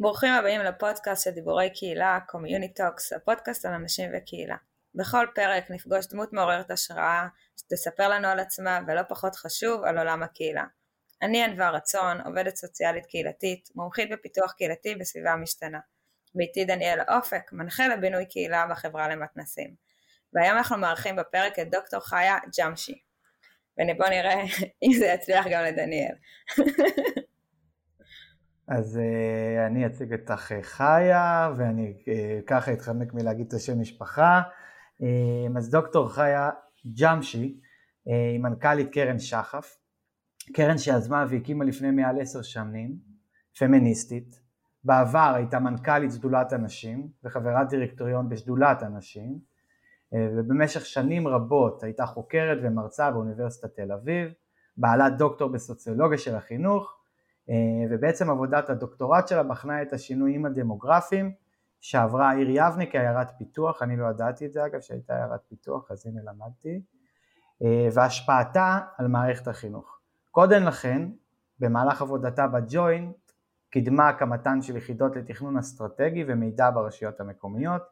ברוכים הבאים לפודקאסט של דיבורי קהילה, Community Talks, הפודקאסט על אנשים וקהילה. בכל פרק נפגוש דמות מעוררת השראה שתספר לנו על עצמה ולא פחות חשוב על עולם הקהילה. אני ענווה רצון, עובדת סוציאלית קהילתית, מומחית בפיתוח קהילתי בסביבה משתנה. ואיתי דניאל אופק, מנחה לבינוי קהילה בחברה למתנסים. והיום אנחנו מארחים בפרק את דוקטור חיה ג'משי. ובוא נראה אם זה יצליח גם לדניאל. אז uh, אני אציג את אח חיה, ואני uh, ככה אתחמק מלהגיד את השם משפחה. אז דוקטור חיה ג'משי uh, היא מנכ"לית קרן שחף, קרן שיזמה והקימה לפני מעל עשר שנים, פמיניסטית. בעבר הייתה מנכ"לית שדולת הנשים וחברת דירקטוריון בשדולת הנשים, uh, ובמשך שנים רבות הייתה חוקרת ומרצה באוניברסיטת תל אביב, בעלת דוקטור בסוציולוגיה של החינוך, אה, ובעצם עבודת הדוקטורט שלה בחנה את השינויים הדמוגרפיים שעברה העיר יבנה כעיירת פיתוח, אני לא ידעתי את זה אגב שהייתה עיירת פיתוח אז הנה למדתי, אה, והשפעתה על מערכת החינוך. קודם לכן, במהלך עבודתה בג'וינט, קידמה הקמתן של יחידות לתכנון אסטרטגי ומידע ברשויות המקומיות,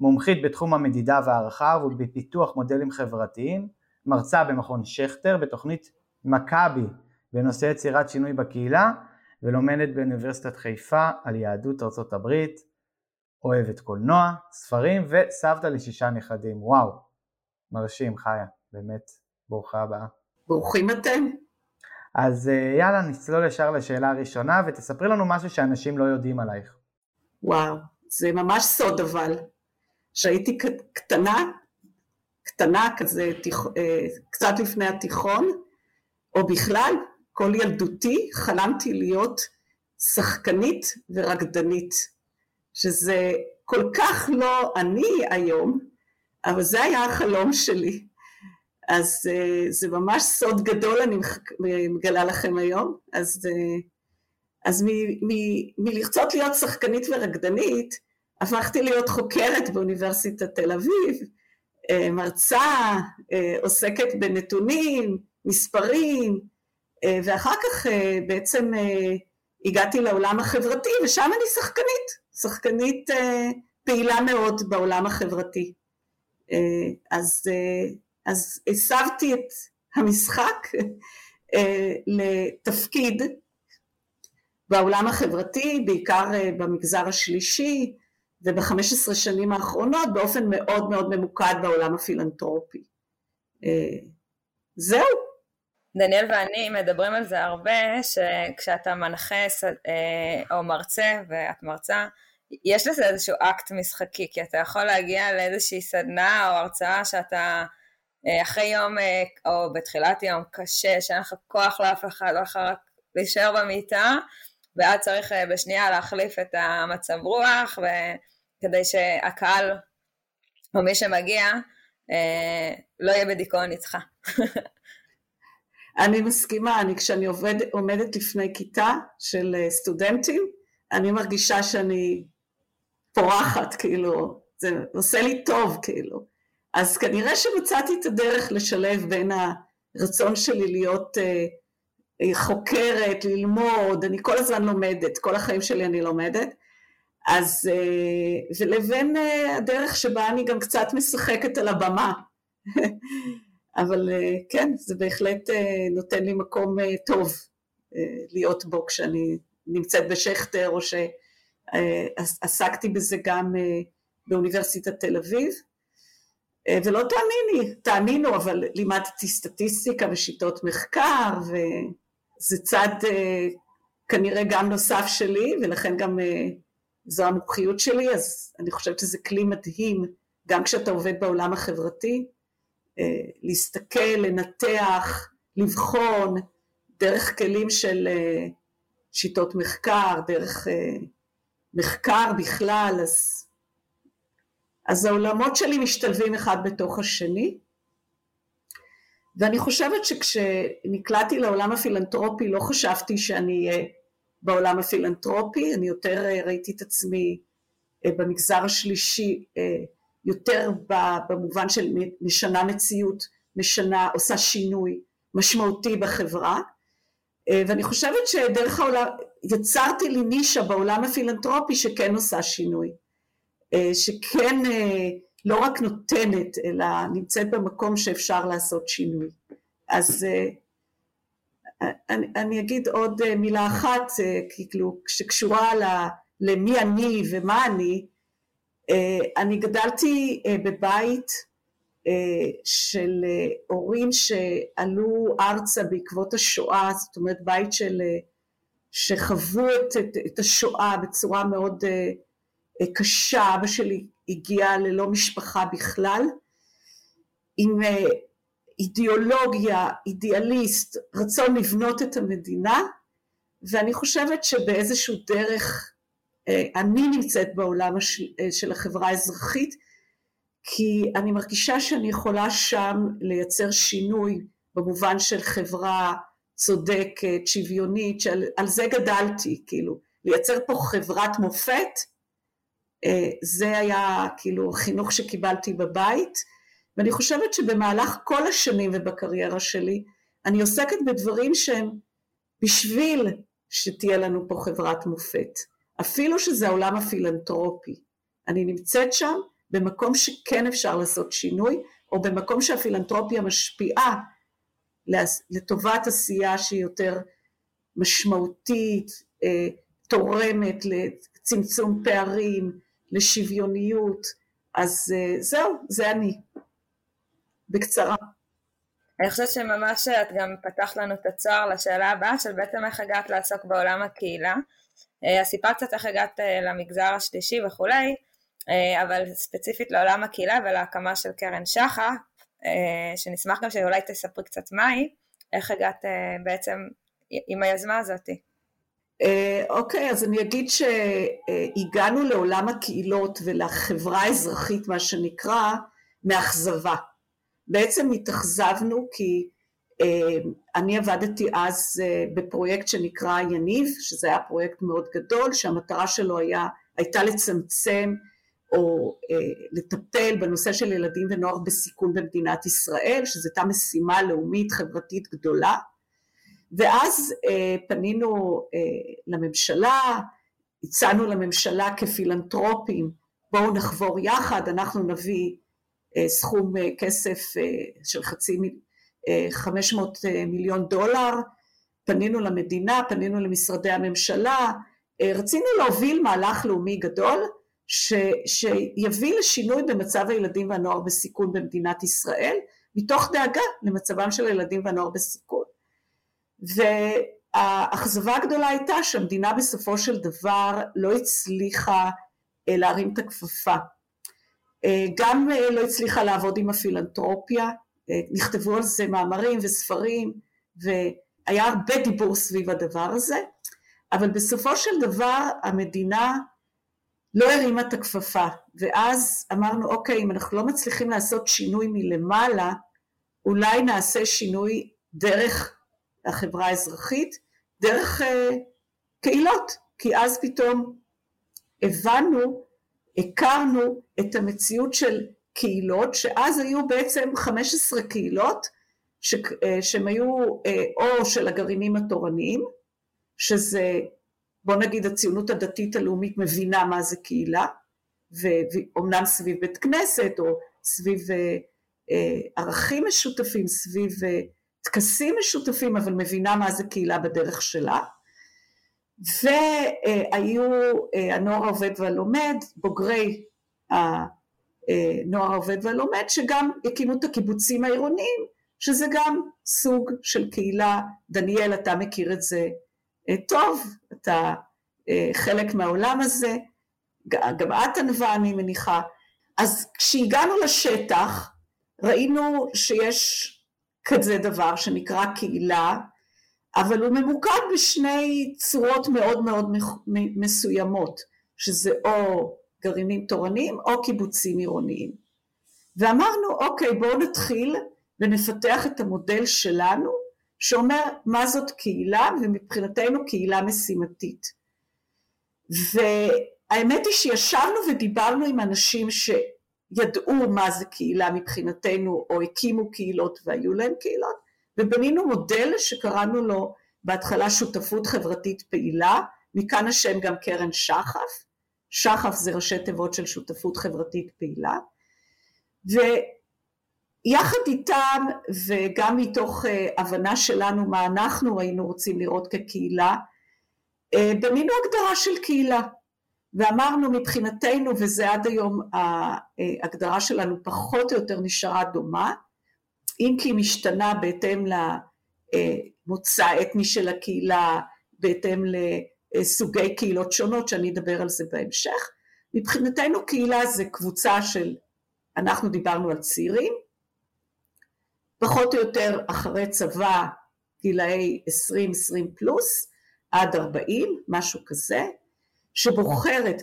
מומחית בתחום המדידה והערכה ובפיתוח מודלים חברתיים, מרצה במכון שכטר בתוכנית מכבי בנושא יצירת שינוי בקהילה ולומדת באוניברסיטת חיפה על יהדות ארצות הברית, אוהבת קולנוע, ספרים וסבתא לשישה נכדים, וואו, מרשים חיה, באמת, ברוכה הבאה. ברוכים אתם. אז אה, יאללה, נצלול ישר לשאלה הראשונה ותספרי לנו משהו שאנשים לא יודעים עלייך. וואו, זה ממש סוד אבל. כשהייתי קטנה, קטנה כזה, אה, קצת לפני התיכון, או בכלל, כל ילדותי חלמתי להיות שחקנית ורקדנית, שזה כל כך לא אני היום, אבל זה היה החלום שלי. אז uh, זה ממש סוד גדול אני מגלה לכם היום. אז, uh, אז מלרצות להיות שחקנית ורקדנית, הפכתי להיות חוקרת באוניברסיטת תל אביב, uh, מרצה, uh, עוסקת בנתונים, מספרים, אה, ואחר כך אה, בעצם אה, הגעתי לעולם החברתי ושם אני שחקנית, שחקנית פעילה מאוד בעולם החברתי. אז, אז הסבתי את המשחק לתפקיד בעולם החברתי, בעיקר במגזר השלישי וב-15 שנים האחרונות באופן מאוד מאוד ממוקד בעולם הפילנטרופי. זהו. דניאל ואני מדברים על זה הרבה, שכשאתה מנחה אה, או מרצה, ואת מרצה, יש לזה איזשהו אקט משחקי, כי אתה יכול להגיע לאיזושהי סדנה או הרצאה שאתה אה, אחרי יום אה, או בתחילת יום קשה, שאין לך כוח לאף אחד, לא יכול רק להישאר במיטה, ואז צריך בשנייה להחליף את המצב רוח, כדי שהקהל או מי שמגיע לא יהיה בדיכאון איתך. אני מסכימה, אני כשאני עובד, עומדת לפני כיתה של אה, סטודנטים, אני מרגישה שאני פורחת, כאילו, זה עושה לי טוב, כאילו. אז כנראה שמצאתי את הדרך לשלב בין הרצון שלי להיות אה, אה, חוקרת, ללמוד, אני כל הזמן לומדת, כל החיים שלי אני לומדת, אז, אה, ולבין הדרך שבה אני גם קצת משחקת על הבמה. אבל כן, זה בהחלט נותן לי מקום טוב להיות בו כשאני נמצאת בשכטר, או שעסקתי בזה גם באוניברסיטת תל אביב. ולא תאמיני, תאמינו, אבל לימדתי סטטיסטיקה ושיטות מחקר, וזה צד כנראה גם נוסף שלי, ולכן גם זו המומחיות שלי, אז אני חושבת שזה כלי מדהים, גם כשאתה עובד בעולם החברתי, אה, להסתכל, לנתח, לבחון, דרך כלים של אה, שיטות מחקר, דרך אה, מחקר בכלל, אז, אז העולמות שלי משתלבים אחד בתוך השני. ואני חושבת שכשנקלעתי לעולם הפילנטרופי לא חשבתי שאני אהיה בעולם הפילנטרופי, אני יותר ראיתי את עצמי במגזר השלישי יותר במובן של משנה מציאות, משנה, עושה שינוי משמעותי בחברה ואני חושבת שדרך העולם, יצרתי לי נישה בעולם הפילנטרופי שכן עושה שינוי, שכן לא רק נותנת אלא נמצאת במקום שאפשר לעשות שינוי. אז אני, אני אגיד עוד מילה אחת, כאילו, שקשורה למי אני ומה אני, אני גדלתי בבית של הורים שעלו ארצה בעקבות השואה, זאת אומרת בית של, שחוו את, את, את השואה בצורה מאוד קשה, אבא שלי הגיע ללא משפחה בכלל, עם אידיאולוגיה, אידיאליסט, רצון לבנות את המדינה, ואני חושבת שבאיזשהו דרך אני נמצאת בעולם של החברה האזרחית, כי אני מרגישה שאני יכולה שם לייצר שינוי במובן של חברה צודקת, שוויונית, שעל זה גדלתי, כאילו, לייצר פה חברת מופת, זה היה כאילו החינוך שקיבלתי בבית, ואני חושבת שבמהלך כל השנים ובקריירה שלי, אני עוסקת בדברים שהם בשביל שתהיה לנו פה חברת מופת, אפילו שזה העולם הפילנטרופי. אני נמצאת שם במקום שכן אפשר לעשות שינוי, או במקום שהפילנטרופיה משפיעה לטובת עשייה שהיא יותר משמעותית, תורמת לצמצום פערים, לשוויוניות, אז זהו, זה אני. בקצרה. אני חושבת שממש את גם פתחת לנו את הצוהר לשאלה הבאה של בעצם איך הגעת לעסוק בעולם הקהילה. אז סיפרת קצת איך הגעת למגזר השלישי וכולי, אבל ספציפית לעולם הקהילה ולהקמה של קרן שחר, שנשמח גם שאולי תספרי קצת מהי, איך הגעת בעצם עם היוזמה הזאתי. אוקיי, אז אני אגיד שהגענו לעולם הקהילות ולחברה האזרחית, מה שנקרא, מאכזבה. בעצם התאכזבנו כי אני עבדתי אז בפרויקט שנקרא יניב, שזה היה פרויקט מאוד גדול, שהמטרה שלו היה, הייתה לצמצם או לטפל בנושא של ילדים ונוער בסיכון במדינת ישראל, שזו הייתה משימה לאומית חברתית גדולה, ואז פנינו לממשלה, הצענו לממשלה כפילנטרופים, בואו נחבור יחד, אנחנו נביא סכום כסף של חצי, 500 מיליון דולר, פנינו למדינה, פנינו למשרדי הממשלה, רצינו להוביל מהלך לאומי גדול ש, שיביא לשינוי במצב הילדים והנוער בסיכון במדינת ישראל, מתוך דאגה למצבם של הילדים והנוער בסיכון. והאכזבה הגדולה הייתה שהמדינה בסופו של דבר לא הצליחה להרים את הכפפה. גם לא הצליחה לעבוד עם הפילנטרופיה, נכתבו על זה מאמרים וספרים והיה הרבה דיבור סביב הדבר הזה, אבל בסופו של דבר המדינה לא הרימה את הכפפה, ואז אמרנו אוקיי, אם אנחנו לא מצליחים לעשות שינוי מלמעלה, אולי נעשה שינוי דרך החברה האזרחית, דרך uh, קהילות, כי אז פתאום הבנו, הכרנו את המציאות של קהילות, שאז היו בעצם 15 קהילות, ש, uh, שהם היו uh, או של הגרעינים התורניים, שזה בוא נגיד הציונות הדתית הלאומית מבינה מה זה קהילה, ואומנם סביב בית כנסת או סביב ערכים משותפים, סביב טקסים משותפים, אבל מבינה מה זה קהילה בדרך שלה. והיו הנוער העובד והלומד, בוגרי הנוער העובד והלומד, שגם הקימו את הקיבוצים העירוניים, שזה גם סוג של קהילה, דניאל אתה מכיר את זה טוב, אתה חלק מהעולם הזה, גם את ענווה אני מניחה. אז כשהגענו לשטח ראינו שיש כזה דבר שנקרא קהילה, אבל הוא ממוקד בשני צורות מאוד מאוד מסוימות, שזה או גרעינים תורניים או קיבוצים עירוניים. ואמרנו, אוקיי, בואו נתחיל ונפתח את המודל שלנו, שאומר מה זאת קהילה ומבחינתנו קהילה משימתית. והאמת היא שישבנו ודיברנו עם אנשים שידעו מה זה קהילה מבחינתנו או הקימו קהילות והיו להם קהילות ובנינו מודל שקראנו לו בהתחלה שותפות חברתית פעילה, מכאן השם גם קרן שחף, שחף זה ראשי תיבות של שותפות חברתית פעילה, ויחד איתם וגם מתוך אה, הבנה שלנו מה אנחנו היינו רוצים לראות כקהילה, אה, בנינו הגדרה של קהילה, ואמרנו מבחינתנו, וזה עד היום ההגדרה שלנו פחות או יותר נשארה דומה, אם כי היא משתנה בהתאם למוצא האתני של הקהילה, בהתאם לסוגי קהילות שונות, שאני אדבר על זה בהמשך. מבחינתנו קהילה זה קבוצה של, אנחנו דיברנו על צעירים, פחות או יותר אחרי צבא גילאי 20-20 פלוס, עד 40, משהו כזה, שבוחרת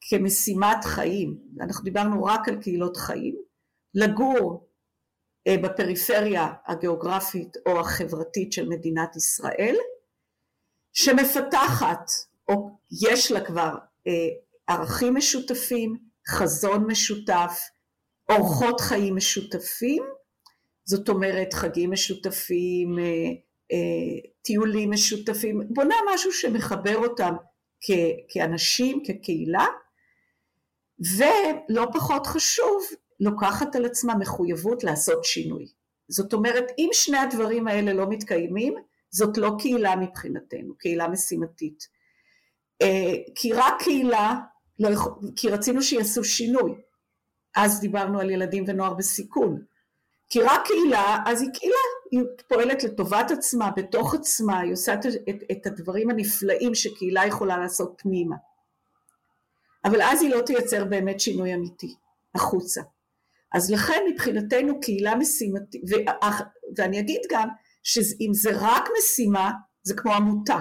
כמשימת חיים, אנחנו דיברנו רק על קהילות חיים, לגור אה, בפריפריה הגיאוגרפית או החברתית של מדינת ישראל, שמפתחת, או יש לה כבר אה, ערכים משותפים, חזון משותף, אורחות חיים משותפים, זאת אומרת חגים משותפים, אה, טיולים משותפים, בונה משהו שמחבר אותם כאנשים, כקהילה, ולא פחות חשוב, לוקחת על עצמה מחויבות לעשות שינוי. זאת אומרת, אם שני הדברים האלה לא מתקיימים, זאת לא קהילה מבחינתנו, קהילה משימתית. אה, כי רק קהילה, לא כי רצינו שיעשו שינוי. אז דיברנו על ילדים ונוער בסיכון. כי רק קהילה, אז היא קהילה, היא פועלת לטובת עצמה, בתוך עצמה, היא עושה את, את, את הדברים הנפלאים שקהילה יכולה לעשות פנימה. אבל אז היא לא תייצר באמת שינוי אמיתי, החוצה. אז לכן מבחינתנו קהילה משימתית, ואני אגיד גם שאם זה רק משימה, זה כמו עמותה.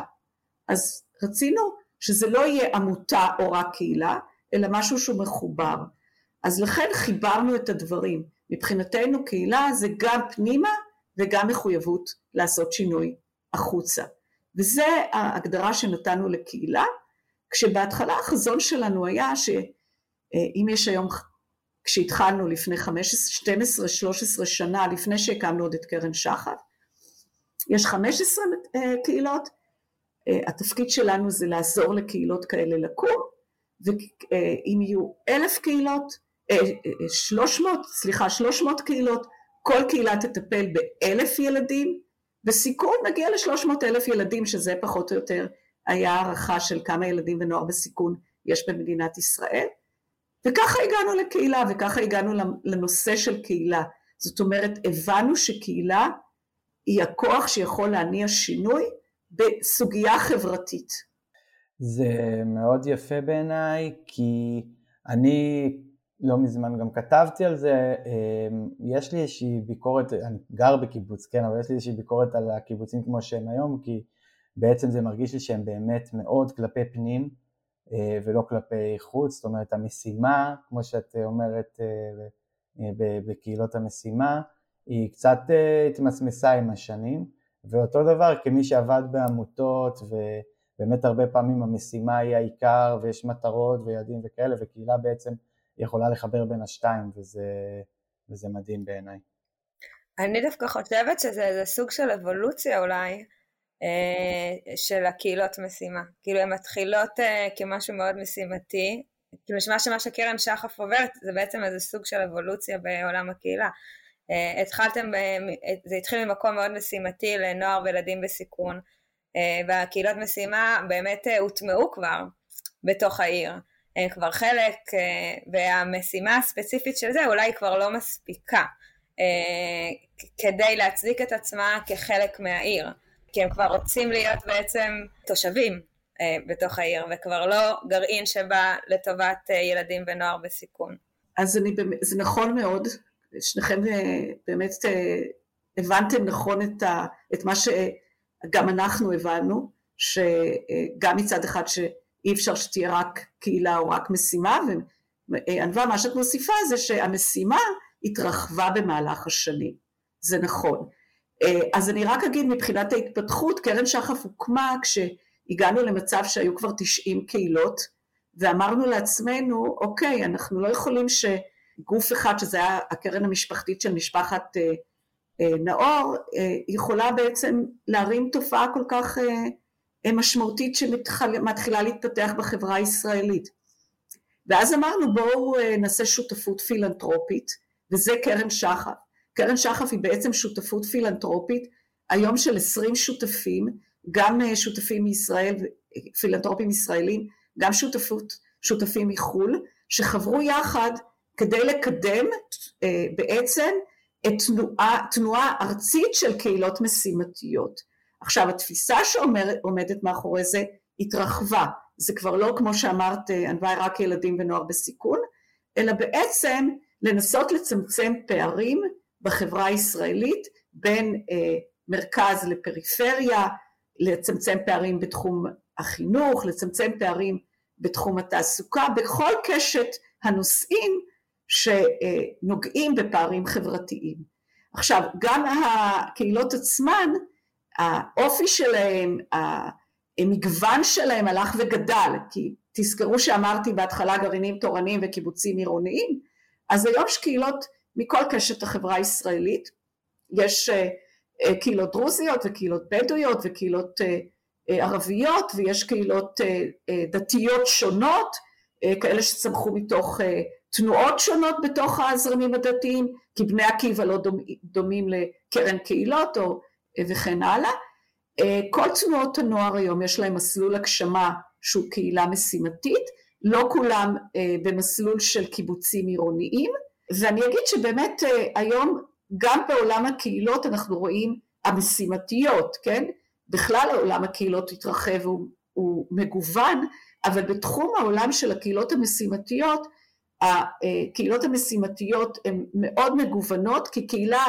אז רצינו שזה לא יהיה עמותה או רק קהילה, אלא משהו שהוא מחובר. אז לכן חיברנו את הדברים. מבחינתנו קהילה זה גם פנימה וגם מחויבות לעשות שינוי החוצה. וזה ההגדרה שנתנו לקהילה, כשבהתחלה החזון שלנו היה שאם יש היום כשהתחלנו לפני 15, 12, 13 שנה, לפני שהקמנו עוד את קרן שחר, יש 15 אה, קהילות, אה, התפקיד שלנו זה לעזור לקהילות כאלה לקום, ואם יהיו אלף קהילות, 300, אה, סליחה, 300 קהילות, כל קהילה תטפל באלף ילדים, בסיכון נגיע ל-300 אלף ילדים, שזה פחות או יותר היה הערכה של כמה ילדים ונוער בסיכון יש במדינת ישראל. וככה הגענו לקהילה, וככה הגענו לנושא של קהילה. זאת אומרת, הבנו שקהילה היא הכוח שיכול להניע שינוי בסוגיה חברתית. זה מאוד יפה בעיניי, כי אני לא מזמן גם כתבתי על זה, אמ, יש לי איזושהי ביקורת, אני גר בקיבוץ, כן, אבל יש לי איזושהי ביקורת על הקיבוצים כמו שהם היום, כי בעצם זה מרגיש לי שהם באמת מאוד כלפי פנים, אה, ולא כלפי חוץ, זאת אומרת המשימה, כמו שאת אומרת אה, אה, בקהילות המשימה, היא קצת התמסמסה עם השנים, ואותו דבר כמי שעבד בעמותות ובאמת הרבה פעמים המשימה היא העיקר ויש מטרות ויעדים וכאלה וקהילה בעצם יכולה לחבר בין השתיים וזה, וזה מדהים בעיניי. אני דווקא חושבת שזה סוג של אבולוציה אולי, אה, של הקהילות משימה. כאילו הן מתחילות אה, כמשהו מאוד משימתי, כאילו מה שמה שקרן שחף עוברת זה בעצם איזה סוג של אבולוציה בעולם הקהילה. אה, התחלתם, זה התחיל ממקום מאוד משימתי לנוער וילדים בסיכון, והקהילות משימה באמת הוטמעו כבר בתוך העיר. הם כבר חלק, והמשימה הספציפית של זה אולי כבר לא מספיקה כדי להצדיק את עצמה כחלק מהעיר. כי הם כבר רוצים להיות בעצם תושבים אה, בתוך העיר, וכבר לא גרעין שבא לטובת אה, ילדים ונוער בסיכון. אז אני, זה נכון מאוד, שניכם אה, באמת אה, הבנתם נכון את, ה, את מה שגם אנחנו הבנו, שגם מצד אחד שאי אפשר שתהיה רק קהילה או רק משימה, וענווה מה שאת מוסיפה זה שהמשימה התרחבה במהלך השנים, זה נכון. אז אני רק אגיד מבחינת ההתפתחות, קרן שחף הוקמה כשהגענו למצב שהיו כבר 90 קהילות, ואמרנו לעצמנו, אוקיי, אנחנו לא יכולים שגוף אחד, שזה היה הקרן המשפחתית של משפחת אה, אה, נאור, אה, יכולה בעצם להרים תופעה כל כך משמעותית שמתחילה להתפתח בחברה הישראלית. ואז אמרנו בואו אה, נעשה שותפות פילנטרופית, וזה קרן שחף. קרן שחף היא בעצם שותפות פילנטרופית, היום של עשרים שותפים, גם אה, שותפים מישראל, פילנטרופים ישראלים, גם שותפות, שותפים מחו"ל, שחברו יחד כדי לקדם אה, בעצם את תנועה, תנועה ארצית של קהילות משימתיות. עכשיו התפיסה שעומדת מאחורי זה התרחבה, זה כבר לא כמו שאמרת ענווה רק ילדים ונוער בסיכון, אלא בעצם לנסות לצמצם פערים בחברה הישראלית בין אה, מרכז לפריפריה, לצמצם פערים בתחום החינוך, לצמצם פערים בתחום התעסוקה, בכל קשת הנושאים שנוגעים בפערים חברתיים. עכשיו, גם הקהילות עצמן, האופי שלהם, המגוון שלהם הלך וגדל, כי תזכרו שאמרתי בהתחלה גרעינים תורניים וקיבוצים עירוניים, אז היום יש קהילות מכל קשת החברה הישראלית, יש אה, אה, קהילות דרוזיות וקהילות בדואיות וקהילות אה, ערביות ויש קהילות דתיות שונות, כאלה שצמחו מתוך תנועות שונות בתוך הזרמים הדתיים, כי בני עקיבא לא דומים לקרן קהילות או, וכן הלאה. כל תנועות הנוער היום יש להם מסלול הגשמה שהוא קהילה משימתית, לא כולם במסלול של קיבוצים עירוניים, ואני אגיד שבאמת היום גם בעולם הקהילות אנחנו רואים המשימתיות, כן? בכלל העולם הקהילות התרחב הוא, הוא מגוון, אבל בתחום העולם של הקהילות המשימתיות, הקהילות המשימתיות הן מאוד מגוונות, כי קהילה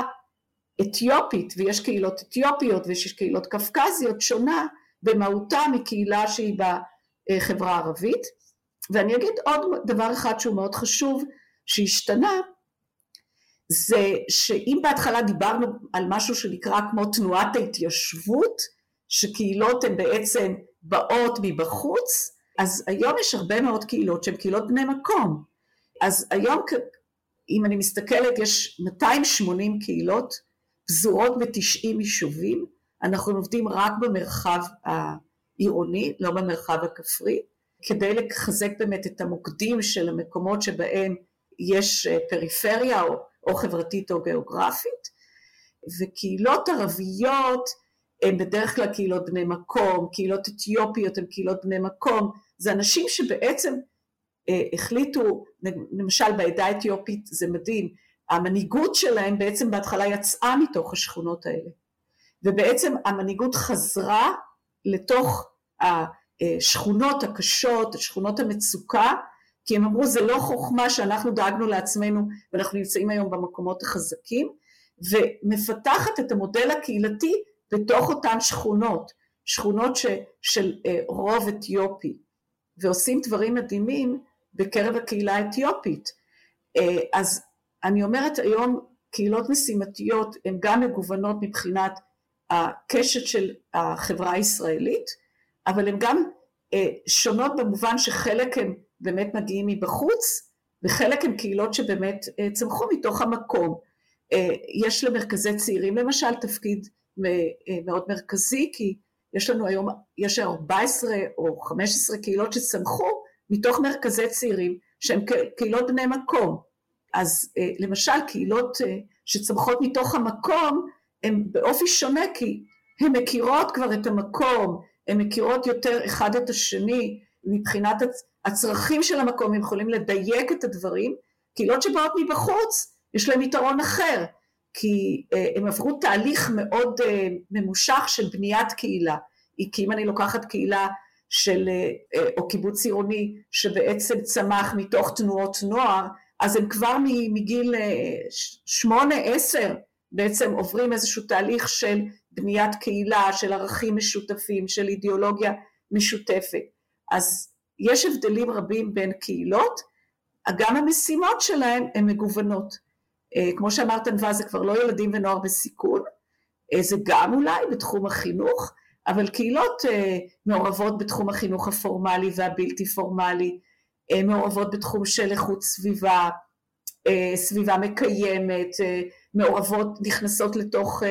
אתיופית, ויש קהילות אתיופיות ויש קהילות קווקזיות, שונה במהותה מקהילה שהיא בחברה הערבית. ואני אגיד עוד דבר אחד שהוא מאוד חשוב, שהשתנה, זה שאם בהתחלה דיברנו על משהו שנקרא כמו תנועת ההתיישבות, שקהילות הן בעצם באות מבחוץ, אז היום יש הרבה מאוד קהילות שהן קהילות בני מקום. אז היום, אם אני מסתכלת, יש 280 קהילות פזורות ב-90 יישובים, אנחנו עובדים רק במרחב העירוני, לא במרחב הכפרי, כדי לחזק באמת את המוקדים של המקומות שבהם יש אה, פריפריה או או חברתית או גיאוגרפית, וקהילות ערביות הן בדרך כלל קהילות בני מקום, קהילות אתיופיות הן קהילות בני מקום, זה אנשים שבעצם אה, החליטו, למשל בעדה האתיופית זה מדהים, המנהיגות שלהם בעצם בהתחלה יצאה מתוך השכונות האלה, ובעצם המנהיגות חזרה לתוך השכונות הקשות, שכונות המצוקה, כי הם אמרו זה לא חוכמה שאנחנו דאגנו לעצמנו ואנחנו נמצאים היום במקומות החזקים ומפתחת את המודל הקהילתי בתוך אותן שכונות, שכונות ש, של אה, רוב אתיופי ועושים דברים מדהימים בקרב הקהילה האתיופית. אה, אז אני אומרת היום קהילות משימתיות הן גם מגוונות מבחינת הקשת של החברה הישראלית, אבל הן גם אה, שונות במובן שחלק הן באמת מגיעים מבחוץ, וחלק הם קהילות שבאמת אה, צמחו מתוך המקום. אה, יש למרכזי צעירים למשל תפקיד מאוד מרכזי, כי יש לנו היום, יש 14 או 15 קהילות שצמחו מתוך מרכזי צעירים שהן קהילות בני מקום. אז למשל קהילות שצמחות מתוך המקום הן באופי שונה כי הן מכירות כבר את המקום, הן מכירות יותר אחד את השני מבחינת הצרכים של המקום, הם יכולים לדייק את הדברים, קהילות שבאות מבחוץ, יש להם יתרון אחר, כי אה, הם עברו תהליך מאוד אה, ממושך של בניית קהילה, כי אם אני לוקחת קהילה של, אה, או קיבוץ עירוני שבעצם צמח מתוך תנועות נוער, אז הם כבר מגיל שמונה, עשר, בעצם עוברים איזשהו תהליך של בניית קהילה, של ערכים משותפים, של אידיאולוגיה משותפת. אז יש הבדלים רבים בין קהילות, גם המשימות שלהם הן מגוונות. אה, כמו שאמרת ענווה זה כבר לא ילדים ונוער בסיכון, זה גם אולי בתחום החינוך, אבל קהילות מעורבות בתחום החינוך הפורמלי והבלתי פורמלי, מעורבות בתחום של איכות סביבה, סביבה מקיימת, מעורבות, נכנסות לתוך,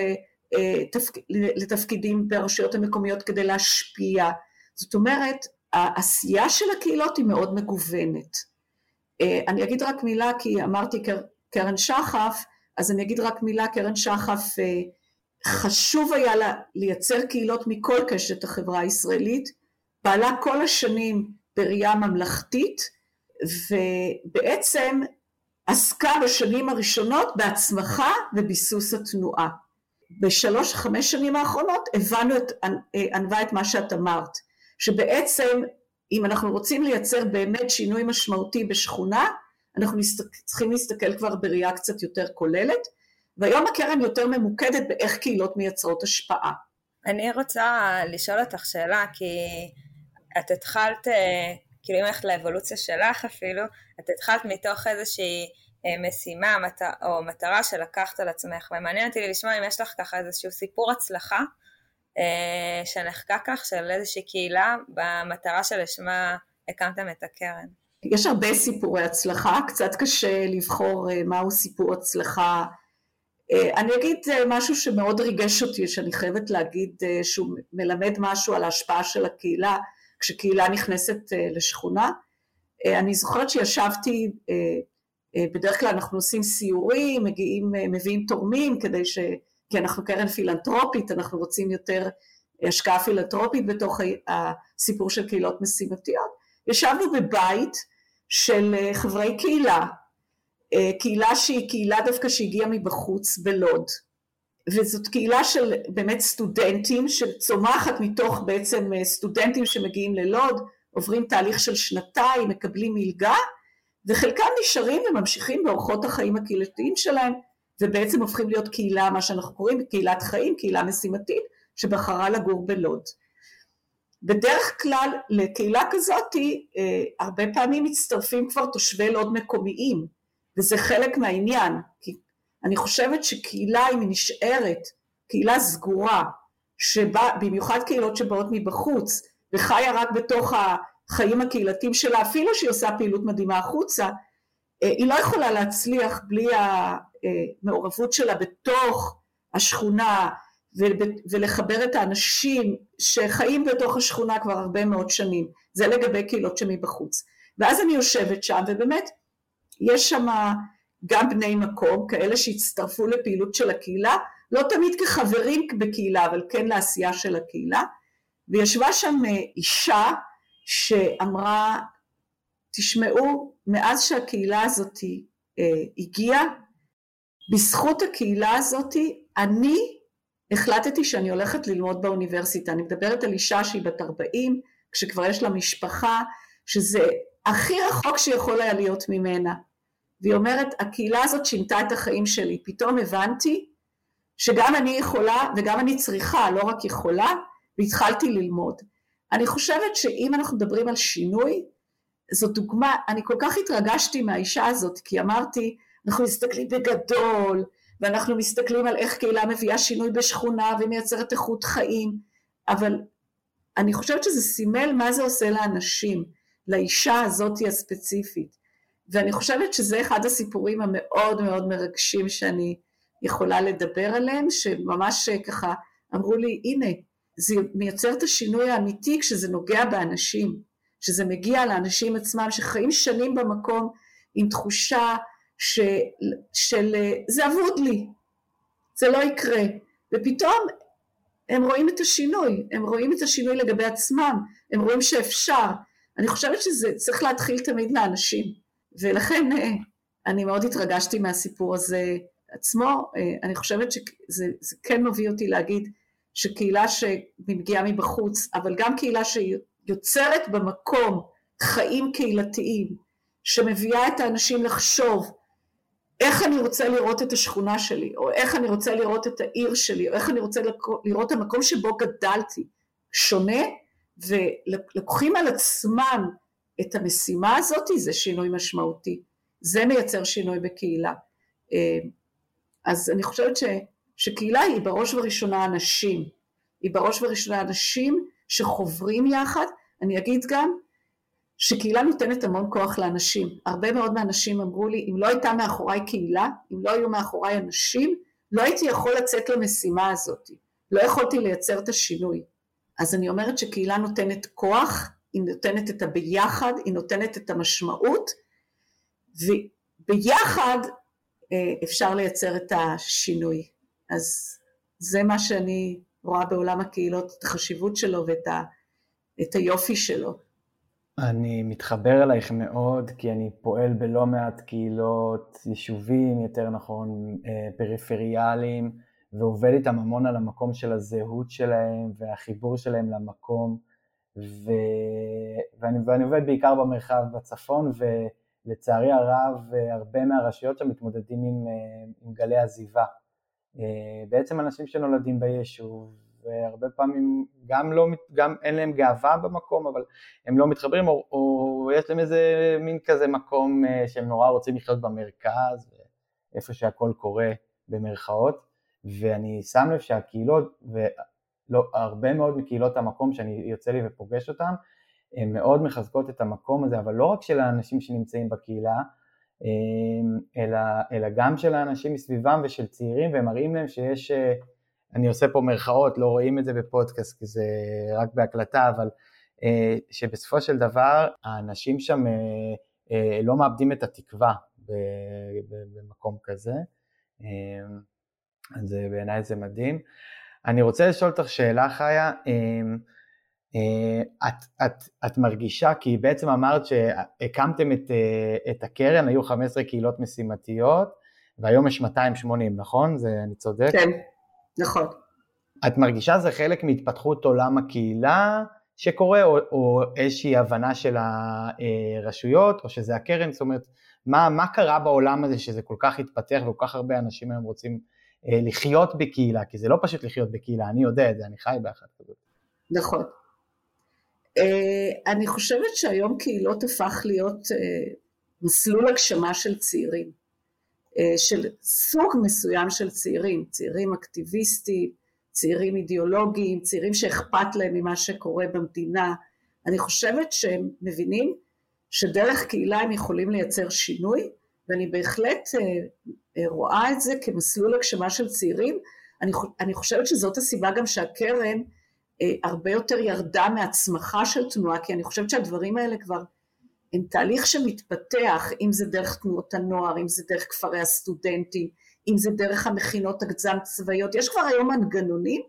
לתפקידים ברשויות המקומיות כדי להשפיע. זאת אומרת, העשייה של הקהילות היא מאוד מגוונת. אני אגיד רק מילה, כי אמרתי קרן שחף, אז אני אגיד רק מילה, קרן שחף, חשוב היה לה לייצר קהילות מכל קשת החברה הישראלית, פעלה כל השנים בראייה ממלכתית, ובעצם עסקה בשנים הראשונות בהצמחה וביסוס התנועה. בשלוש, חמש שנים האחרונות הבנו את, ענווה את מה שאת אמרת, שבעצם אם אנחנו רוצים לייצר באמת שינוי משמעותי בשכונה, אנחנו צריכים להסתכל כבר בראייה קצת יותר כוללת, והיום הקרן יותר ממוקדת באיך קהילות מייצרות השפעה. אני רוצה לשאול אותך שאלה, כי את התחלת, אה, כאילו אם הולכת לאבולוציה שלך אפילו, את התחלת מתוך איזושהי אה, משימה או מטרה שלקחת על עצמך, ומעניין אותי לשמוע אם יש לך ככה איזשהו סיפור הצלחה אה, שנחקק לך, של איזושהי קהילה במטרה שלשמה הקמתם את הקרן. יש הרבה סיפורי הצלחה, קצת קשה לבחור מהו סיפור הצלחה. אני אגיד משהו שמאוד ריגש אותי, שאני חייבת להגיד שהוא מלמד משהו על ההשפעה של הקהילה. כשקהילה נכנסת אה, לשכונה. אה, אני זוכרת שישבתי, אה, בדרך כלל אנחנו עושים סיורים, מגיעים, מביאים תורמים כדי ש... כי אנחנו קרן פילנטרופית, אנחנו רוצים יותר השקעה פילנטרופית בתוך הסיפור של קהילות משימתיות. ישבנו בבית של חברי קהילה, קהילה שהיא קהילה דווקא שהגיעה מבחוץ בלוד. וזאת קהילה של באמת סטודנטים שצומחת מתוך בעצם אה, סטודנטים שמגיעים ללוד, עוברים תהליך של שנתיים, מקבלים מלגה, וחלקם נשארים וממשיכים באורחות החיים הקהילתיים שלהם, ובעצם הופכים להיות קהילה, מה שאנחנו קוראים קהילת חיים, קהילה משימתית, שבחרה לגור בלוד. בדרך כלל לקהילה כזאת אה, הרבה פעמים מצטרפים כבר תושבי לוד מקומיים, וזה חלק מהעניין, כי אני חושבת שקהילה אם היא נשארת, קהילה סגורה, שבא, במיוחד קהילות שבאות מבחוץ וחיה רק בתוך החיים הקהילתיים שלה, אפילו שהיא עושה פעילות מדהימה החוצה, אה, היא לא יכולה להצליח בלי המעורבות שלה בתוך השכונה ולחבר את האנשים שחיים בתוך השכונה כבר הרבה מאוד שנים, זה לגבי קהילות שמבחוץ. ואז אני יושבת שם ובאמת יש שם גם בני מקום, כאלה שהצטרפו לפעילות של הקהילה, לא תמיד כחברים בקהילה, אבל כן לעשייה של הקהילה, וישבה שם אה, אישה שאמרה, תשמעו, מאז שהקהילה הזאת אה, הגיעה, בזכות הקהילה הזאת אני החלטתי שאני הולכת ללמוד באוניברסיטה. אני מדברת על אישה שהיא בת 40, כשכבר יש לה משפחה, שזה הכי רחוק שיכול היה להיות ממנה. והיא אומרת, הקהילה הזאת שינתה את החיים שלי, פתאום הבנתי שגם אני יכולה וגם אני צריכה, לא רק יכולה, והתחלתי ללמוד. אני חושבת שאם אנחנו מדברים על שינוי, זו דוגמה, אני כל כך התרגשתי מהאישה הזאת, כי אמרתי, אנחנו מסתכלים בגדול, ואנחנו מסתכלים על איך קהילה מביאה שינוי בשכונה ומייצרת איכות חיים, אבל אני חושבת שזה סימל מה זה עושה לאנשים, לאישה הזאת הספציפית. ואני חושבת שזה אחד הסיפורים המאוד מאוד מרגשים שאני יכולה לדבר עליהם, שממש ככה אמרו לי, הנה, זה מייצר את השינוי האמיתי כשזה נוגע באנשים, שזה מגיע לאנשים עצמם שחיים שנים במקום עם תחושה ש, של זה אבוד לי, זה לא יקרה, ופתאום הם רואים את השינוי, הם רואים את השינוי לגבי עצמם, הם רואים שאפשר. אני חושבת שזה צריך להתחיל תמיד לאנשים. ולכן אה, אני מאוד התרגשתי מהסיפור הזה עצמו, אה, אני חושבת שזה כן מביא אותי להגיד שקהילה שמגיעה מבחוץ, אבל גם קהילה שיוצרת במקום חיים קהילתיים, שמביאה את האנשים לחשוב איך אני רוצה לראות את השכונה שלי, או איך אני רוצה לראות את העיר שלי, או איך אני רוצה לראות את המקום שבו גדלתי, שונה, ולוקחים על עצמם את המשימה הזאת זה שינוי משמעותי, זה מייצר שינוי בקהילה. אה, אז אני חושבת ש, שקהילה היא בראש ובראשונה אנשים, היא בראש ובראשונה אנשים שחוברים יחד, אני אגיד גם שקהילה נותנת המון כוח לאנשים, הרבה מאוד מהאנשים אמרו לי אם לא הייתה מאחוריי קהילה, אם לא היו מאחוריי אנשים, לא הייתי יכול לצאת למשימה הזאת, לא יכולתי לייצר את השינוי. אז אני אומרת שקהילה נותנת כוח, היא נותנת את הביחד, היא נותנת את המשמעות, וביחד אה, אפשר לייצר את השינוי. אז זה מה שאני רואה בעולם הקהילות, את החשיבות שלו ואת ה, את היופי שלו. אני מתחבר אלייך מאוד, כי אני פועל בלא מעט קהילות, יישובים, יותר נכון, אה, פריפריאליים, ועובד איתם המון על המקום של הזהות שלהם והחיבור שלהם למקום, ו... ואני, ואני עובד בעיקר במרחב בצפון, ולצערי הרב, הרבה מהרשויות שם מתמודדים עם, אה, עם גלי עזיבה. אה, בעצם אנשים שנולדים ביישוב, והרבה פעמים גם, לא, גם אין להם גאווה במקום, אבל הם לא מתחברים, או, או יש להם איזה מין כזה מקום אה, שהם נורא רוצים לחיות במרכז, איפה שהכל קורה במרכאות, ואני שם לב שהקהילות, והרבה מאוד מקהילות המקום שאני יוצא לי ופוגש אותן, הן מאוד מחזקות את המקום הזה, אבל לא רק של האנשים שנמצאים בקהילה, אה, אלא, אלא גם של האנשים מסביבם ושל צעירים, והם מראים להם שיש אה, אני עושה פה מירכאות, לא רואים את זה בפודקאסט כי זה רק בהקלטה, אבל אה, שבסופו של דבר האנשים שם אה, לא מאבדים את התקווה במקום כזה, אז בעיניי זה מדהים. אני רוצה לשאול אותך שאלה חיה, את, את, את מרגישה, כי בעצם אמרת שהקמתם את, את הקרן, היו 15 קהילות משימתיות, והיום יש 280, נכון? זה, אני צודק? כן. נכון. את מרגישה זה חלק מהתפתחות עולם הקהילה שקורה, או, או איזושהי הבנה של הרשויות, או שזה הקרן, זאת אומרת, מה, מה קרה בעולם הזה שזה כל כך התפתח וכל כך הרבה אנשים היום רוצים אה, לחיות בקהילה, כי זה לא פשוט לחיות בקהילה, אני יודע את זה, אני חי באחת כזאת. נכון. אה, אני חושבת שהיום קהילות הפך להיות אה, מסלול הגשמה של צעירים. אה, של סוג מסוים של צעירים, צעירים אקטיביסטים, צעירים אידיאולוגיים, צעירים שאכפת להם ממה שקורה במדינה. אני חושבת שהם מבינים שדרך קהילה הם יכולים לייצר שינוי, ואני בהחלט אה, אה, רואה את זה כמסלול הגשמה של צעירים. אני, אני חושבת שזאת הסיבה גם שהקרן הרבה יותר ירדה מהצמחה של תנועה, כי אני חושבת שהדברים האלה כבר הם תהליך שמתפתח, אם זה דרך תנועות הנוער, אם זה דרך כפרי הסטודנטים, אם זה דרך המכינות הקדם צבאיות, יש כבר היום מנגנונים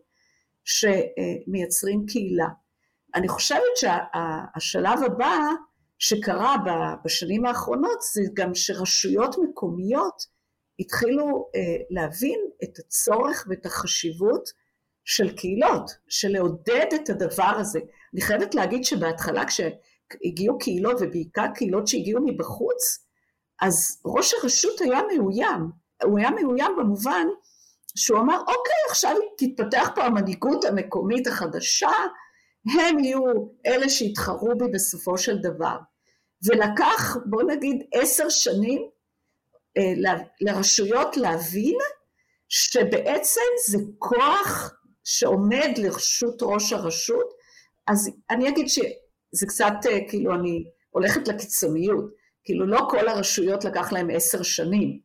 שמייצרים קהילה. אני חושבת שהשלב הבא שקרה בשנים האחרונות זה גם שרשויות מקומיות התחילו אה, להבין את הצורך ואת החשיבות של קהילות, של לעודד את הדבר הזה. אני חייבת להגיד שבהתחלה כש... הגיעו קהילות ובעיקר קהילות שהגיעו מבחוץ, אז ראש הרשות היה מאוים. הוא היה מאוים במובן שהוא אמר, אוקיי, עכשיו תתפתח פה המנהיגות המקומית החדשה, הם יהיו אלה שיתחרו בי בסופו של דבר. ולקח, בוא נגיד, עשר שנים אה, לרשויות להבין שבעצם זה כוח שעומד לרשות ראש הרשות. אז אני אגיד ש... זה קצת אה, כאילו אני הולכת לקיצוניות, כאילו לא כל הרשויות לקח להם עשר שנים,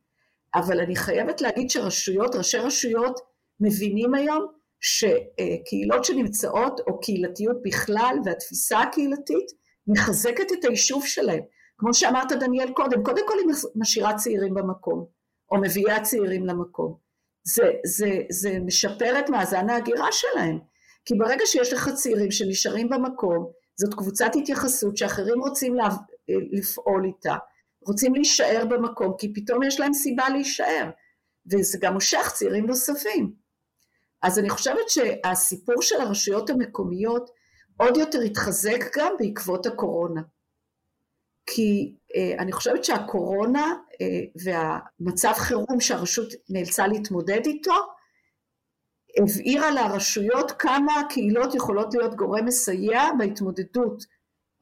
אבל אני חייבת להגיד שרשויות, ראשי רשויות מבינים היום שקהילות שנמצאות, או קהילתיות בכלל, והתפיסה הקהילתית, מחזקת את היישוב שלהם. כמו שאמרת דניאל קודם, קודם כל היא משאירה צעירים במקום, או מביאה צעירים למקום. זה, זה, זה משפר את מאזן ההגירה שלהם. כי ברגע שיש לך צעירים שנשארים במקום, זאת קבוצת התייחסות שאחרים רוצים לה, לפעול איתה, רוצים להישאר במקום כי פתאום יש להם סיבה להישאר וזה גם מושך צעירים נוספים. אז אני חושבת שהסיפור של הרשויות המקומיות עוד יותר התחזק גם בעקבות הקורונה. כי אה, אני חושבת שהקורונה אה, והמצב חירום שהרשות נאלצה להתמודד איתו הבהירה לרשויות כמה הקהילות יכולות להיות גורם מסייע בהתמודדות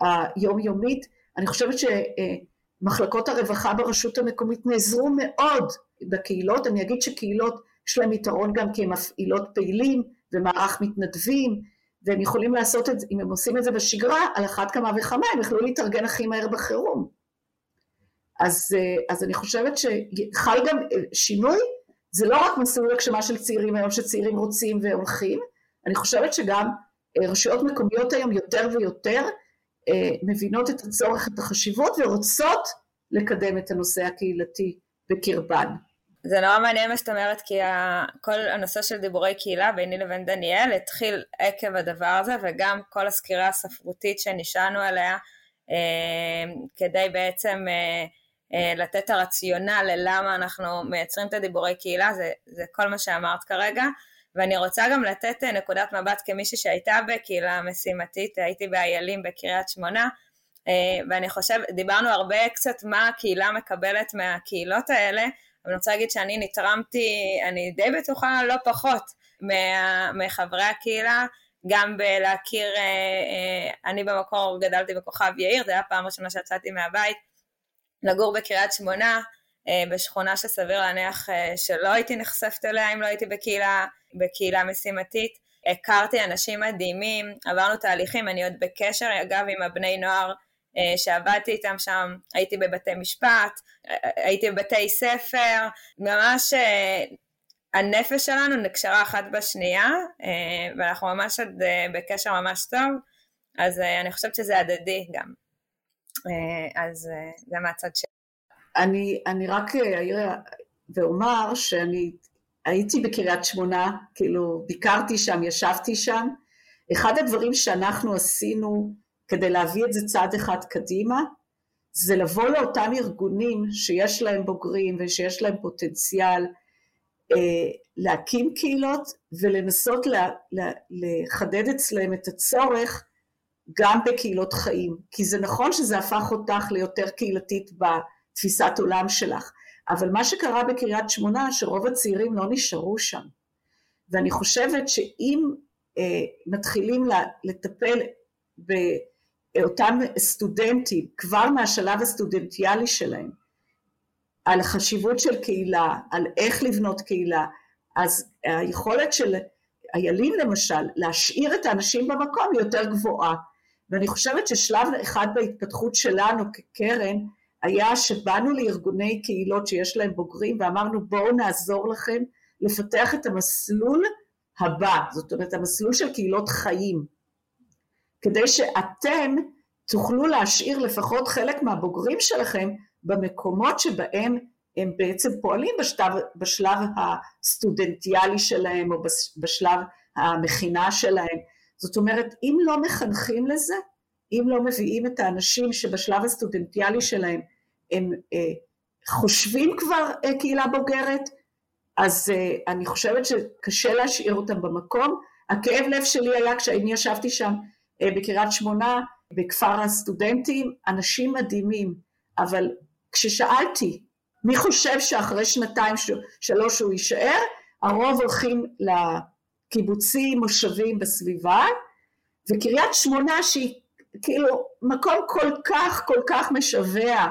היומיומית. אני חושבת שמחלקות הרווחה ברשות המקומית נעזרו מאוד בקהילות, אני אגיד שקהילות יש להם יתרון גם כי הם מפעילות פעילים ומערך מתנדבים, והם יכולים לעשות את זה, אם הם עושים את זה בשגרה, על אחת כמה וכמה, הם יכלו להתארגן הכי מהר בחירום. אז, אז אני חושבת שחל גם שינוי, זה לא רק מסלול הגשמה של צעירים היום שצעירים רוצים והולכים, אני חושבת שגם רשויות מקומיות היום יותר ויותר מבינות את הצורך, את החשיבות ורוצות לקדם את הנושא הקהילתי בקרבן. זה נורא מעניין מה שאת אומרת, כי כל הנושא של דיבורי קהילה ביני לבין דניאל התחיל עקב הדבר הזה, וגם כל הסקירה הספרותית שנשענו עליה, אה, כדי בעצם אה, אה, לתת את הרציונל ללמה אנחנו מייצרים את הדיבורי קהילה, זה, זה כל מה שאמרת כרגע. ואני רוצה גם לתת נקודת מבט כמישהי שהייתה בקהילה משימתית, הייתי באיילים בקריית שמונה, ואני חושב, דיברנו הרבה קצת מה הקהילה מקבלת מהקהילות האלה, אבל אני רוצה להגיד שאני נתרמתי, אני די בטוחה לא פחות מה, מחברי הקהילה, גם בלהכיר, אה, אה, אני במקור גדלתי בכוכב יאיר, זו הייתה הפעם הראשונה שיצאתי מהבית, לגור בקריית שמונה, אה, בשכונה שסביר להניח שלא הייתי נחשפת אליה אם לא הייתי בקהילה, בקהילה משימתית. הכרתי אנשים מדהימים, עברנו תהליכים, אני עוד בקשר אגב עם הבני נוער שעבדתי איתם שם, הייתי בבתי משפט, הייתי בבתי ספר, ממש אה, הנפש שלנו נקשרה אחת בשנייה, אה, ואנחנו ממש עוד אה, בקשר ממש טוב, אז אני חושבת שזה הדדי גם. אז זה מהצד שלי. אני, אני רק אעיר ואומר שאני הייתי בקריית שמונה, כאילו ביקרתי שם, ישבתי שם. אחד הדברים שאנחנו עשינו כדי להביא את זה צעד אחד קדימה, זה לבוא לאותם ארגונים שיש להם בוגרים ושיש להם פוטנציאל אה, להקים קהילות ולנסות לה, לה, לחדד אצלם את הצורך גם בקהילות חיים. כי זה נכון שזה הפך אותך ליותר קהילתית בתפיסת עולם שלך, אבל מה שקרה בקריית שמונה שרוב הצעירים לא נשארו שם. ואני חושבת שאם אה, מתחילים לטפל ב... אותם סטודנטים כבר מהשלב הסטודנטיאלי שלהם על החשיבות של קהילה, על איך לבנות קהילה, אז היכולת של איילים למשל להשאיר את האנשים במקום היא יותר גבוהה. ואני חושבת ששלב אחד בהתפתחות שלנו כקרן היה שבאנו לארגוני קהילות שיש להם בוגרים ואמרנו בואו נעזור לכם לפתח את המסלול הבא, זאת אומרת המסלול של קהילות חיים כדי שאתם תוכלו להשאיר לפחות חלק מהבוגרים שלכם במקומות שבהם הם בעצם פועלים בשלב, בשלב הסטודנטיאלי שלהם או בשלב המכינה שלהם. זאת אומרת, אם לא מחנכים לזה, אם לא מביאים את האנשים שבשלב הסטודנטיאלי שלהם הם אה, חושבים כבר אה, קהילה בוגרת, אז אה, אני חושבת שקשה להשאיר אותם במקום. הכאב לב שלי היה כשאני ישבתי שם בקריית שמונה, בכפר הסטודנטים, אנשים מדהימים, אבל כששאלתי מי חושב שאחרי שנתיים שלוש הוא יישאר, הרוב הולכים לקיבוצים, מושבים בסביבה, וקריית שמונה שהיא כאילו מקום כל כך כל כך משווע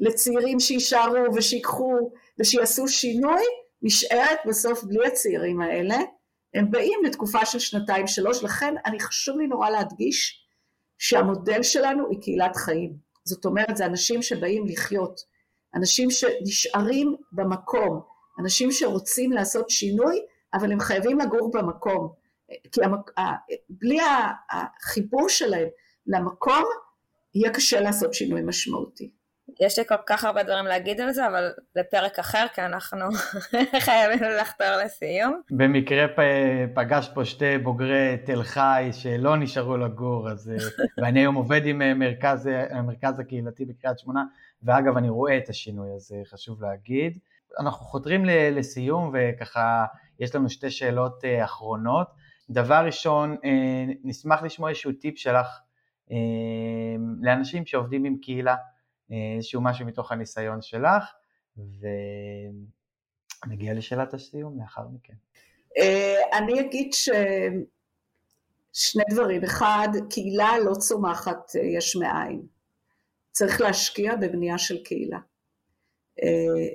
לצעירים שיישארו ושיקחו ושיעשו שינוי, נשארת בסוף בלי הצעירים האלה. הם באים לתקופה של שנתיים שלוש, לכן אני חשוב לי נורא להדגיש שהמודל שלנו היא קהילת חיים. זאת אומרת, זה אנשים שבאים לחיות, אנשים שנשארים במקום, אנשים שרוצים לעשות שינוי, אבל הם חייבים לגור במקום. כי המק... בלי החיבור שלהם למקום, יהיה קשה לעשות שינוי משמעותי. יש לי כל כך הרבה דברים להגיד על זה, אבל לפרק אחר, כי אנחנו חייבים לחתור לסיום. במקרה פגש פה שתי בוגרי תל חי שלא נשארו לגור, אז, אה, ואני היום עובד עם אה, מרכז, אה, המרכז הקהילתי בקריית שמונה, ואגב, אני רואה את השינוי הזה, חשוב להגיד. אנחנו חותרים לסיום, וככה, יש לנו שתי שאלות אחרונות. דבר ראשון, נשמח לשמוע איזשהו טיפ שלך לאנשים שעובדים עם קהילה. איזשהו משהו מתוך הניסיון שלך, ונגיע לשאלת הסיום לאחר מכן. אה, אני אגיד ששני דברים, אחד, קהילה לא צומחת אה, יש מאין, צריך להשקיע בבנייה של קהילה. אה,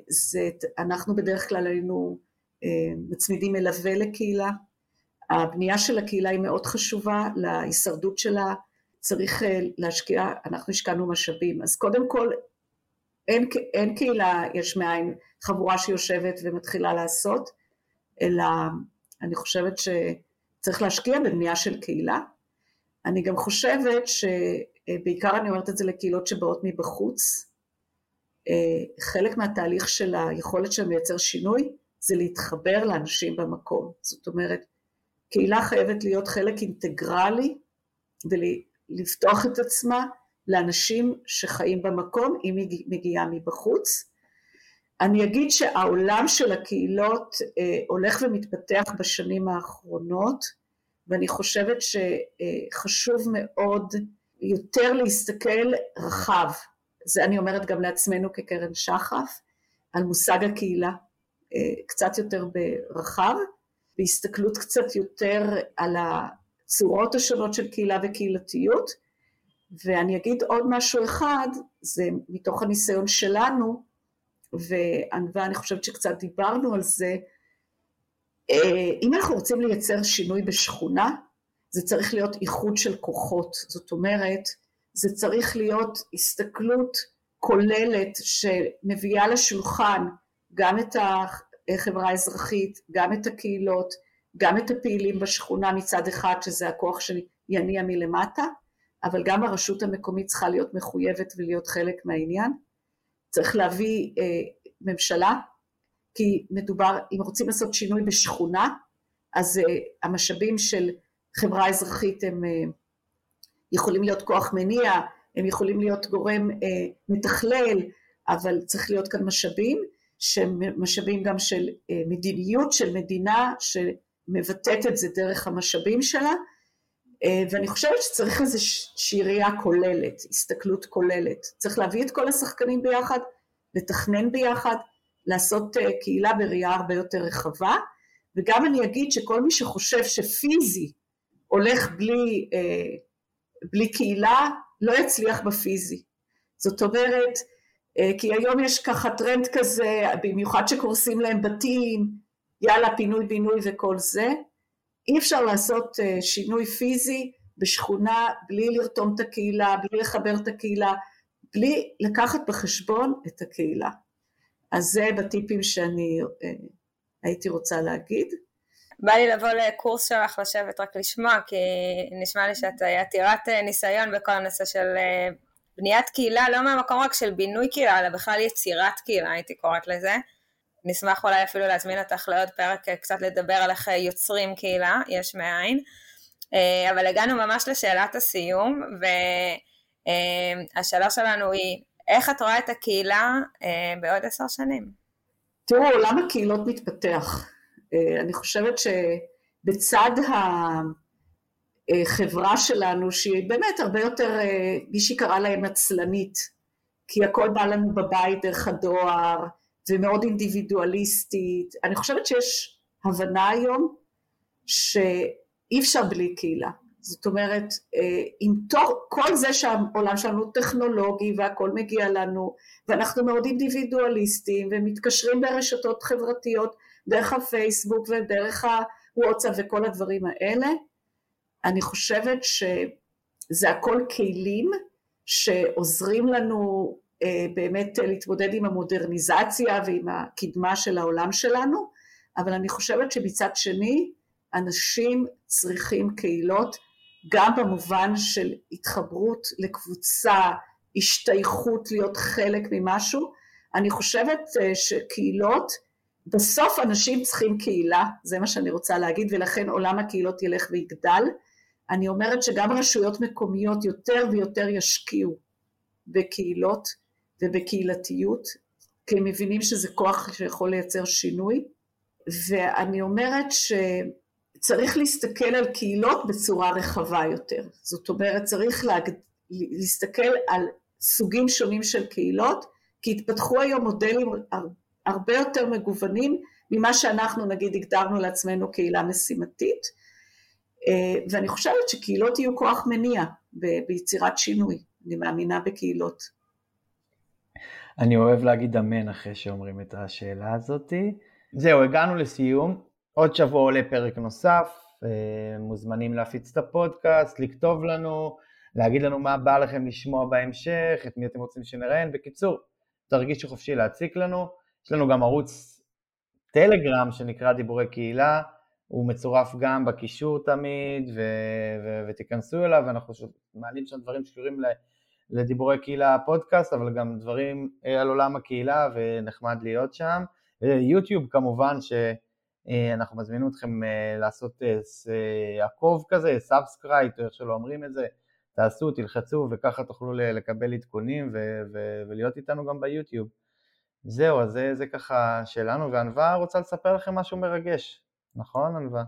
זה, אנחנו בדרך כלל היינו מצמידים מלווה לקהילה. הבנייה של הקהילה היא מאוד חשובה להישרדות שלה, צריך להשקיע, אנחנו השקענו משאבים. אז קודם כל, אין, אין קהילה יש מאין חבורה שיושבת ומתחילה לעשות, אלא אני חושבת שצריך להשקיע בבנייה של קהילה. אני גם חושבת שבעיקר אני אומרת את זה לקהילות שבאות מבחוץ, חלק מהתהליך של היכולת שלהם לייצר שינוי זה להתחבר לאנשים במקום. זאת אומרת, קהילה חייבת להיות חלק אינטגרלי ולפתוח את עצמה לאנשים שחיים במקום, אם היא מגיעה מבחוץ. אני אגיד שהעולם של הקהילות אה, הולך ומתפתח בשנים האחרונות, ואני חושבת שחשוב מאוד יותר להסתכל רחב, זה אני אומרת גם לעצמנו כקרן שחף, על מושג הקהילה, אה, קצת יותר ברחב, בהסתכלות קצת יותר על הצורות השונות של קהילה וקהילתיות, ואני אגיד עוד משהו אחד, זה מתוך הניסיון שלנו, ואני חושבת שקצת דיברנו על זה, אה, אם אנחנו רוצים לייצר שינוי בשכונה, זה צריך להיות איחוד של כוחות, זאת אומרת, זה צריך להיות הסתכלות כוללת שמביאה לשולחן גם את החברה האזרחית, גם את הקהילות, גם את הפעילים בשכונה מצד אחד, שזה הכוח שיניע מלמטה, אבל גם הרשות המקומית צריכה להיות מחויבת ולהיות חלק מהעניין. צריך להביא אה, ממשלה, כי מדובר, אם רוצים לעשות שינוי בשכונה, אז אה, המשאבים של חברה אזרחית הם אה, יכולים להיות כוח מניע, הם יכולים להיות גורם אה, מתכלל, אבל צריך להיות כאן משאבים, שהם משאבים גם של אה, מדיניות של מדינה שמבטאת את זה דרך המשאבים שלה, אה, ואני חושבת שצריך איזושהי ראייה כוללת, הסתכלות כוללת. צריך להביא את כל השחקנים ביחד, לתכנן ביחד, לעשות אה, קהילה בראייה הרבה יותר רחבה, וגם אני אגיד שכל מי שחושב שפיזי הולך בלי, אה, בלי קהילה, לא יצליח בפיזי. זאת אומרת, כי היום יש ככה טרנד כזה, במיוחד שקורסים להם בתים, יאללה פינוי בינוי וכל זה, אי אפשר לעשות אה, שינוי פיזי בשכונה בלי לרתום את הקהילה, בלי לחבר את הקהילה, בלי לקחת בחשבון את הקהילה. אז זה בטיפים שאני אה, הייתי רוצה להגיד. בא לי לבוא לקורס שלך לשבת רק לשמוע, כי נשמע לי שאת עתירת אה, ניסיון בכל הנושא של בניית קהילה, לא מהמקום רק של בינוי קהילה, אלא בכלל יצירת קהילה, הייתי קוראת לזה. נשמח אולי אפילו להזמין אותך לעוד פרק אה, קצת לדבר על איך אה, יוצרים קהילה, יש מאין. אה, אבל הגענו ממש לשאלת הסיום, והשאלה שלנו היא, איך את רואה את הקהילה בעוד עשר שנים? תראו, עולם הקהילות מתפתח. אני חושבת שבצד החברה שלנו, שהיא באמת הרבה יותר, מישהי קרא להם עצלנית, כי הכל בא לנו בבית דרך הדואר, ומאוד אינדיבידואליסטית. אני חושבת שיש הבנה היום שאי אפשר בלי קהילה. זאת אומרת, אה, עם תור, כל זה שהעולם שלנו טכנולוגי והכל מגיע לנו, ואנחנו מאוד אינדיבידואליסטים ומתקשרים ברשתות חברתיות דרך הפייסבוק ודרך הוואטסאפ וכל הדברים האלה, אני חושבת שזה הכל כלים שעוזרים לנו באמת להתמודד עם המודרניזציה ועם הקדמה של העולם שלנו, אבל אני חושבת שמצד שני אנשים צריכים קהילות גם במובן של התחברות לקבוצה, השתייכות להיות חלק ממשהו. אני חושבת אה, שקהילות, בסוף אנשים צריכים קהילה, זה מה שאני רוצה להגיד, ולכן עולם הקהילות ילך ויגדל. אני אומרת שגם רשויות מקומיות יותר ויותר ישקיעו בקהילות, ובקהילתיות, כי הם מבינים שזה כוח שיכול לייצר שינוי, ואני אומרת שצריך להסתכל על קהילות בצורה רחבה יותר, זאת אומרת צריך להג... להסתכל על סוגים שונים של קהילות, כי התפתחו היום מודלים הרבה יותר מגוונים ממה שאנחנו נגיד הגדרנו לעצמנו קהילה משימתית, אה, ואני חושבת שקהילות יהיו כוח מניע ביצירת שינוי, אני מאמינה בקהילות. אני אוהב להגיד אמן אחרי שאומרים את השאלה הזאתי. זהו, הגענו לסיום. עוד שבוע עולה פרק נוסף. מוזמנים להפיץ את הפודקאסט, לכתוב לנו, להגיד לנו מה בא לכם לשמוע בהמשך, את מי אתם רוצים שנראיין. בקיצור, תרגישו חופשי להציק לנו. יש לנו גם ערוץ טלגרם שנקרא דיבורי קהילה, הוא מצורף גם בקישור תמיד, ו- ו- ותיכנסו אליו, אנחנו מעלים שם דברים שקשורים לדיבורי קהילה פודקאסט, אבל גם דברים אה, על עולם הקהילה, ונחמד להיות שם. יוטיוב כמובן, שאנחנו מזמינים אתכם אה, לעשות אה, עקוב כזה, subscribe, איך שלא אומרים את זה, תעשו, תלחצו, וככה תוכלו לקבל עדכונים ו- ו- ולהיות איתנו גם ביוטיוב. זהו, אז זה, זה ככה שלנו, וענווה רוצה לספר לכם משהו מרגש, נכון ענווה?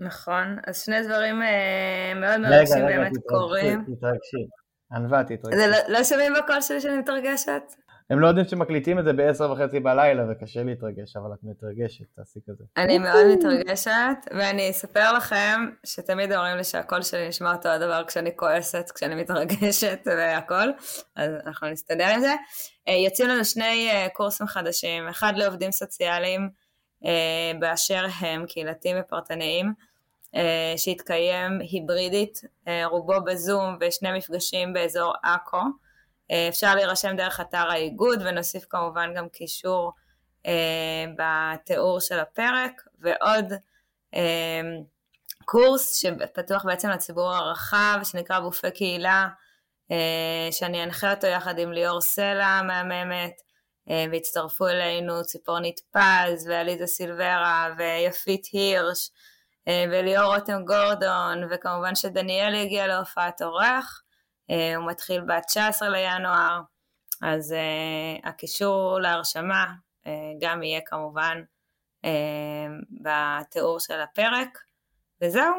נכון, אז שני דברים אה, מאוד מרגשים באמת קורים. רגע, רגע, תתרגשי, ענווה תתרגשי. זה לא, לא שומעים בקול שלי שאני מתרגשת? הם לא יודעים שמקליטים את זה בעשר וחצי בלילה וקשה להתרגש, אבל את מתרגשת, תעשי כזה. אני מאוד מתרגשת, ואני אספר לכם שתמיד אומרים לי שהקול שלי נשמע אותו הדבר כשאני כועסת, כשאני מתרגשת והכל, אז אנחנו נסתדר עם זה. אה, יוצאים לנו שני אה, קורסים חדשים, אחד לעובדים סוציאליים אה, באשר הם, קהילתיים ופרטניים, שהתקיים היברידית, רובו בזום ושני מפגשים באזור עכו. אפשר להירשם דרך אתר האיגוד ונוסיף כמובן גם קישור בתיאור של הפרק ועוד קורס שפתוח בעצם לציבור הרחב שנקרא גופי קהילה אה, שאני אנחה אותו יחד עם ליאור סלע המהממת, אה, והצטרפו אלינו ציפורנית פז ועליזה סילברה ויפית הירש אה, וליאור רותם גורדון, וכמובן שדניאל יגיע להופעת אורח, הוא מתחיל ב-19 לינואר, אז הקישור להרשמה גם יהיה כמובן בתיאור של הפרק, וזהו,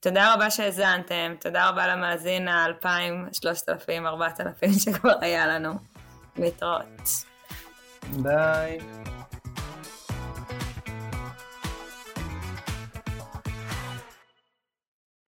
תודה רבה שהאזנתם, תודה רבה למאזין ה-2,000, 3,000, 4,000 שכבר היה לנו. להתראות. ביי.